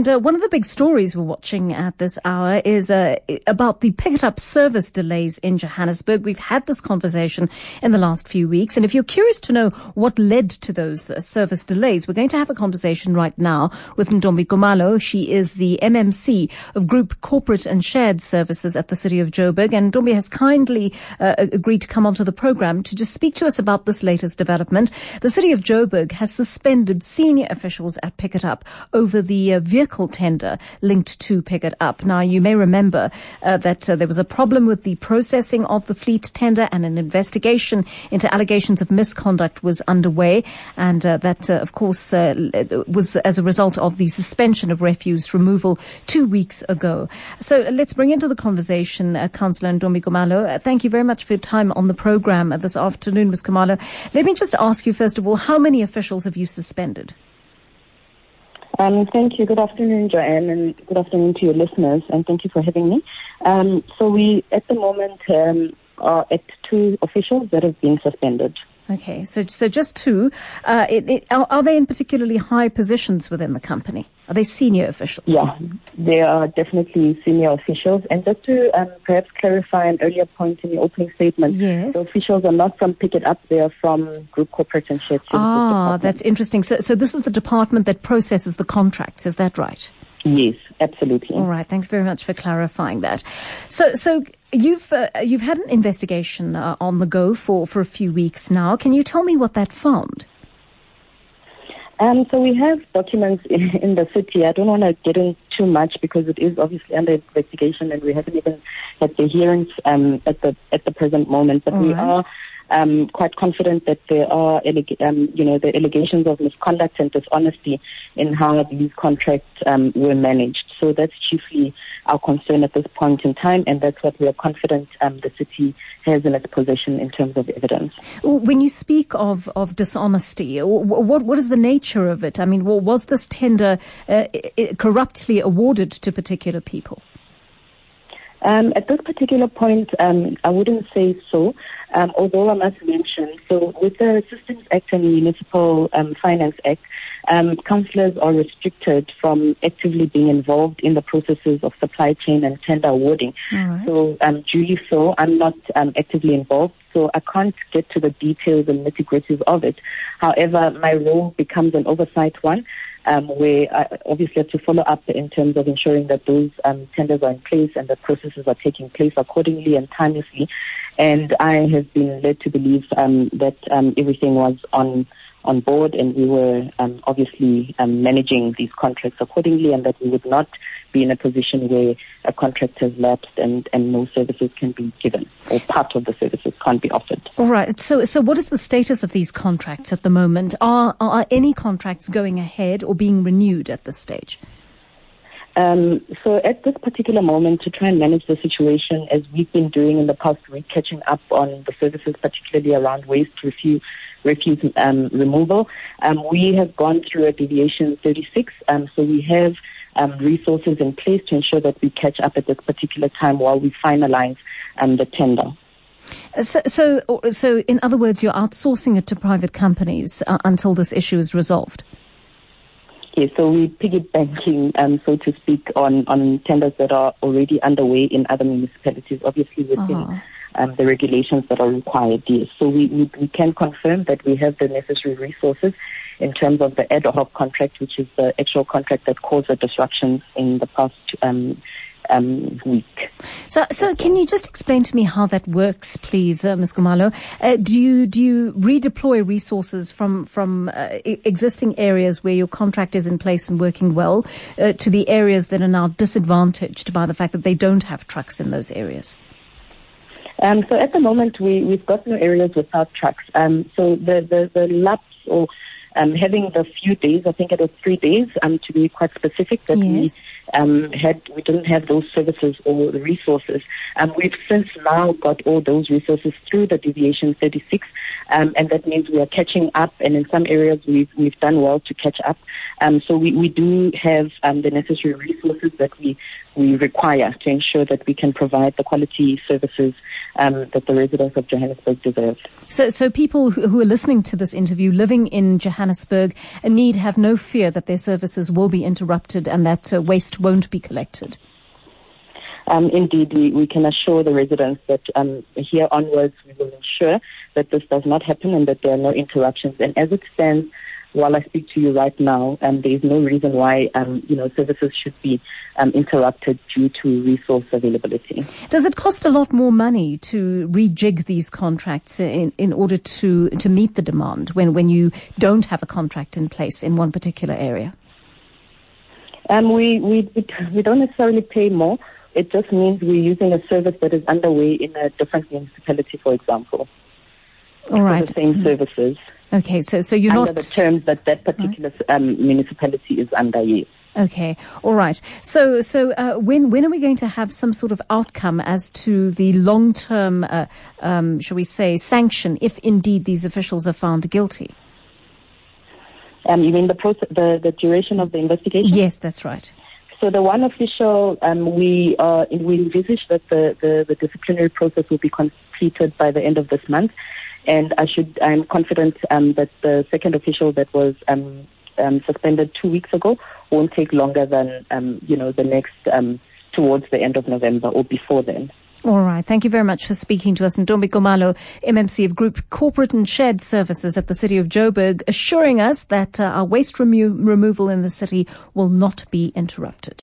And, uh, one of the big stories we're watching at this hour is uh, about the pick up service delays in Johannesburg. We've had this conversation in the last few weeks. And if you're curious to know what led to those uh, service delays, we're going to have a conversation right now with Ntombi Khumalo. She is the MMC of Group Corporate and Shared Services at the City of Joburg. And Ntombi has kindly uh, agreed to come onto the program to just speak to us about this latest development. The City of Joburg has suspended senior officials at Pikit Up over the uh, vehicle vehicle tender linked to Pikit Up. Now, you may remember uh, that uh, there was a problem with the processing of the fleet tender and an investigation into allegations of misconduct was underway. And uh, that, uh, of course, uh, was as a result of the suspension of refuse removal two weeks ago. So let's bring into the conversation uh, Councillor Ntombi Khumalo. thank you very much for your time on the program this afternoon, Ms. Khumalo. Let me just ask you, first of all, how many officials have you suspended? Um, thank you. Good afternoon, Joanne, and good afternoon to your listeners, and thank you for having me. Um, so we, at the moment, um, are at two officials that have been suspended. Okay, so so just two. Uh, it, it, are, are, they in particularly high positions within the company? Are they senior officials? Yeah, they are definitely senior officials. And just to um, perhaps clarify an earlier point in the opening statement, yes. the officials are not from Pikit Up; they are from Group Corporate and Shared Services. Ah, that's interesting. So, so this is the department that processes the contracts. Is that right? Yes, absolutely. All right. Thanks very much for clarifying that. So, so you've uh, you've had an investigation uh, on the go for for a few weeks now. Can you tell me what that found? Um, so we have documents in, in, the city. I don't want to get in too much because it is obviously under investigation, and we haven't even had the hearings um, at the at the present moment. But All we right. are um, quite confident that there are, um, you know, the allegations of misconduct and dishonesty in how these contracts um, were managed. So that's chiefly our concern at this point in time, and that's what we are confident um, the city has in its possession in terms of evidence. When you speak of, of dishonesty, what what is the nature of it? I mean, was this tender uh, corruptly awarded to particular people? Um, at this particular point, um, I wouldn't say so. Um, although I must mention, so with the Systems Act and the Municipal um, Finance Act, um, councillors are restricted from actively being involved in the processes of supply chain and tender awarding. Right. So, um, duly so, I'm not um, actively involved, so I can't get to the details and nitty gritties of it. However, my role becomes an oversight one. Um, where I obviously have to follow up in terms of ensuring that those um, tenders are in place and the processes are taking place accordingly and timelessly. And I have been led to believe um, that um, everything was on on board and we were um, obviously um, managing these contracts accordingly and that we would not be in a position where a contract has lapsed and, and no services can be given or part of the services can't be offered. All right. So, so what is the status of these contracts at the moment? Are, are any contracts going ahead or being renewed at this stage? Um, so at this particular moment, to try and manage the situation as we've been doing in the past week, catching up on the services, particularly around waste refuse, refuse um, removal, um, we have gone through a deviation 36. Um, so we have um, resources in place to ensure that we catch up at this particular time while we finalize um, the tender. So, so, so, in other words, you're outsourcing it to private companies uh, until this issue is resolved. Yes, so we're piggybacking, um, so to speak, on, on tenders that are already underway in other municipalities, obviously within uh-huh. Um, the regulations that are required. Yes, so we, we, we can confirm that we have the necessary resources in terms of the ad hoc contract, which is the actual contract that caused the disruptions in the past um, um, week. So, so can you just explain to me how that works, please, uh, Ms. Khumalo? Uh, do you do you redeploy resources from from uh, existing areas where your contract is in place and working well uh, to the areas that are now disadvantaged by the fact that they don't have trucks in those areas? Um, so at the moment, we, we've got no areas without trucks. Um, so the, the, the lapse or um, having the few days, I think it was three days, um, to be quite specific, that yes. we um, had, we didn't have those services or the resources. Um, we've since now got all those resources through the deviation 36, um, and that means we are catching up, and in some areas we've we've done well to catch up. Um, so we, we do have um, the necessary resources that we we require to ensure that we can provide the quality services um, that the residents of Johannesburg deserve. So, so people who are listening to this interview, living in Johannesburg, need have no fear that their services will be interrupted and that uh, waste won't be collected. Um, indeed, we, we can assure the residents that um, here onwards we will ensure that this does not happen and that there are no interruptions. And as it stands, while I speak to you right now, um, there is no reason why um, you know services should be um, interrupted due to resource availability. Does it cost a lot more money to rejig these contracts in, in order to to meet the demand when, when you don't have a contract in place in one particular area? Um, we, we we don't necessarily pay more. It just means we're using a service that is underway in a different municipality, for example. All right. For the same mm-hmm. services. Okay, so so you're under not the terms that that particular right. um, municipality is under. Yes. Okay, all right. So, so uh, when when are we going to have some sort of outcome as to the long term, uh, um, shall we say, sanction if indeed these officials are found guilty? Um, you mean the process, the the duration of the investigation? Yes, that's right. So the one official, um, we uh, we envisage that the, the, the disciplinary process will be completed by the end of this month and I should I'm confident um, that the second official that was um, um, suspended two weeks ago won't take longer than um, you know the next um, towards the end of November or before then. All right. Thank you very much for speaking to us. Ntombi Khumalo, MMC of Group Corporate and Shared Services at the City of Joburg, assuring us that uh, our waste remo- removal in the city will not be interrupted.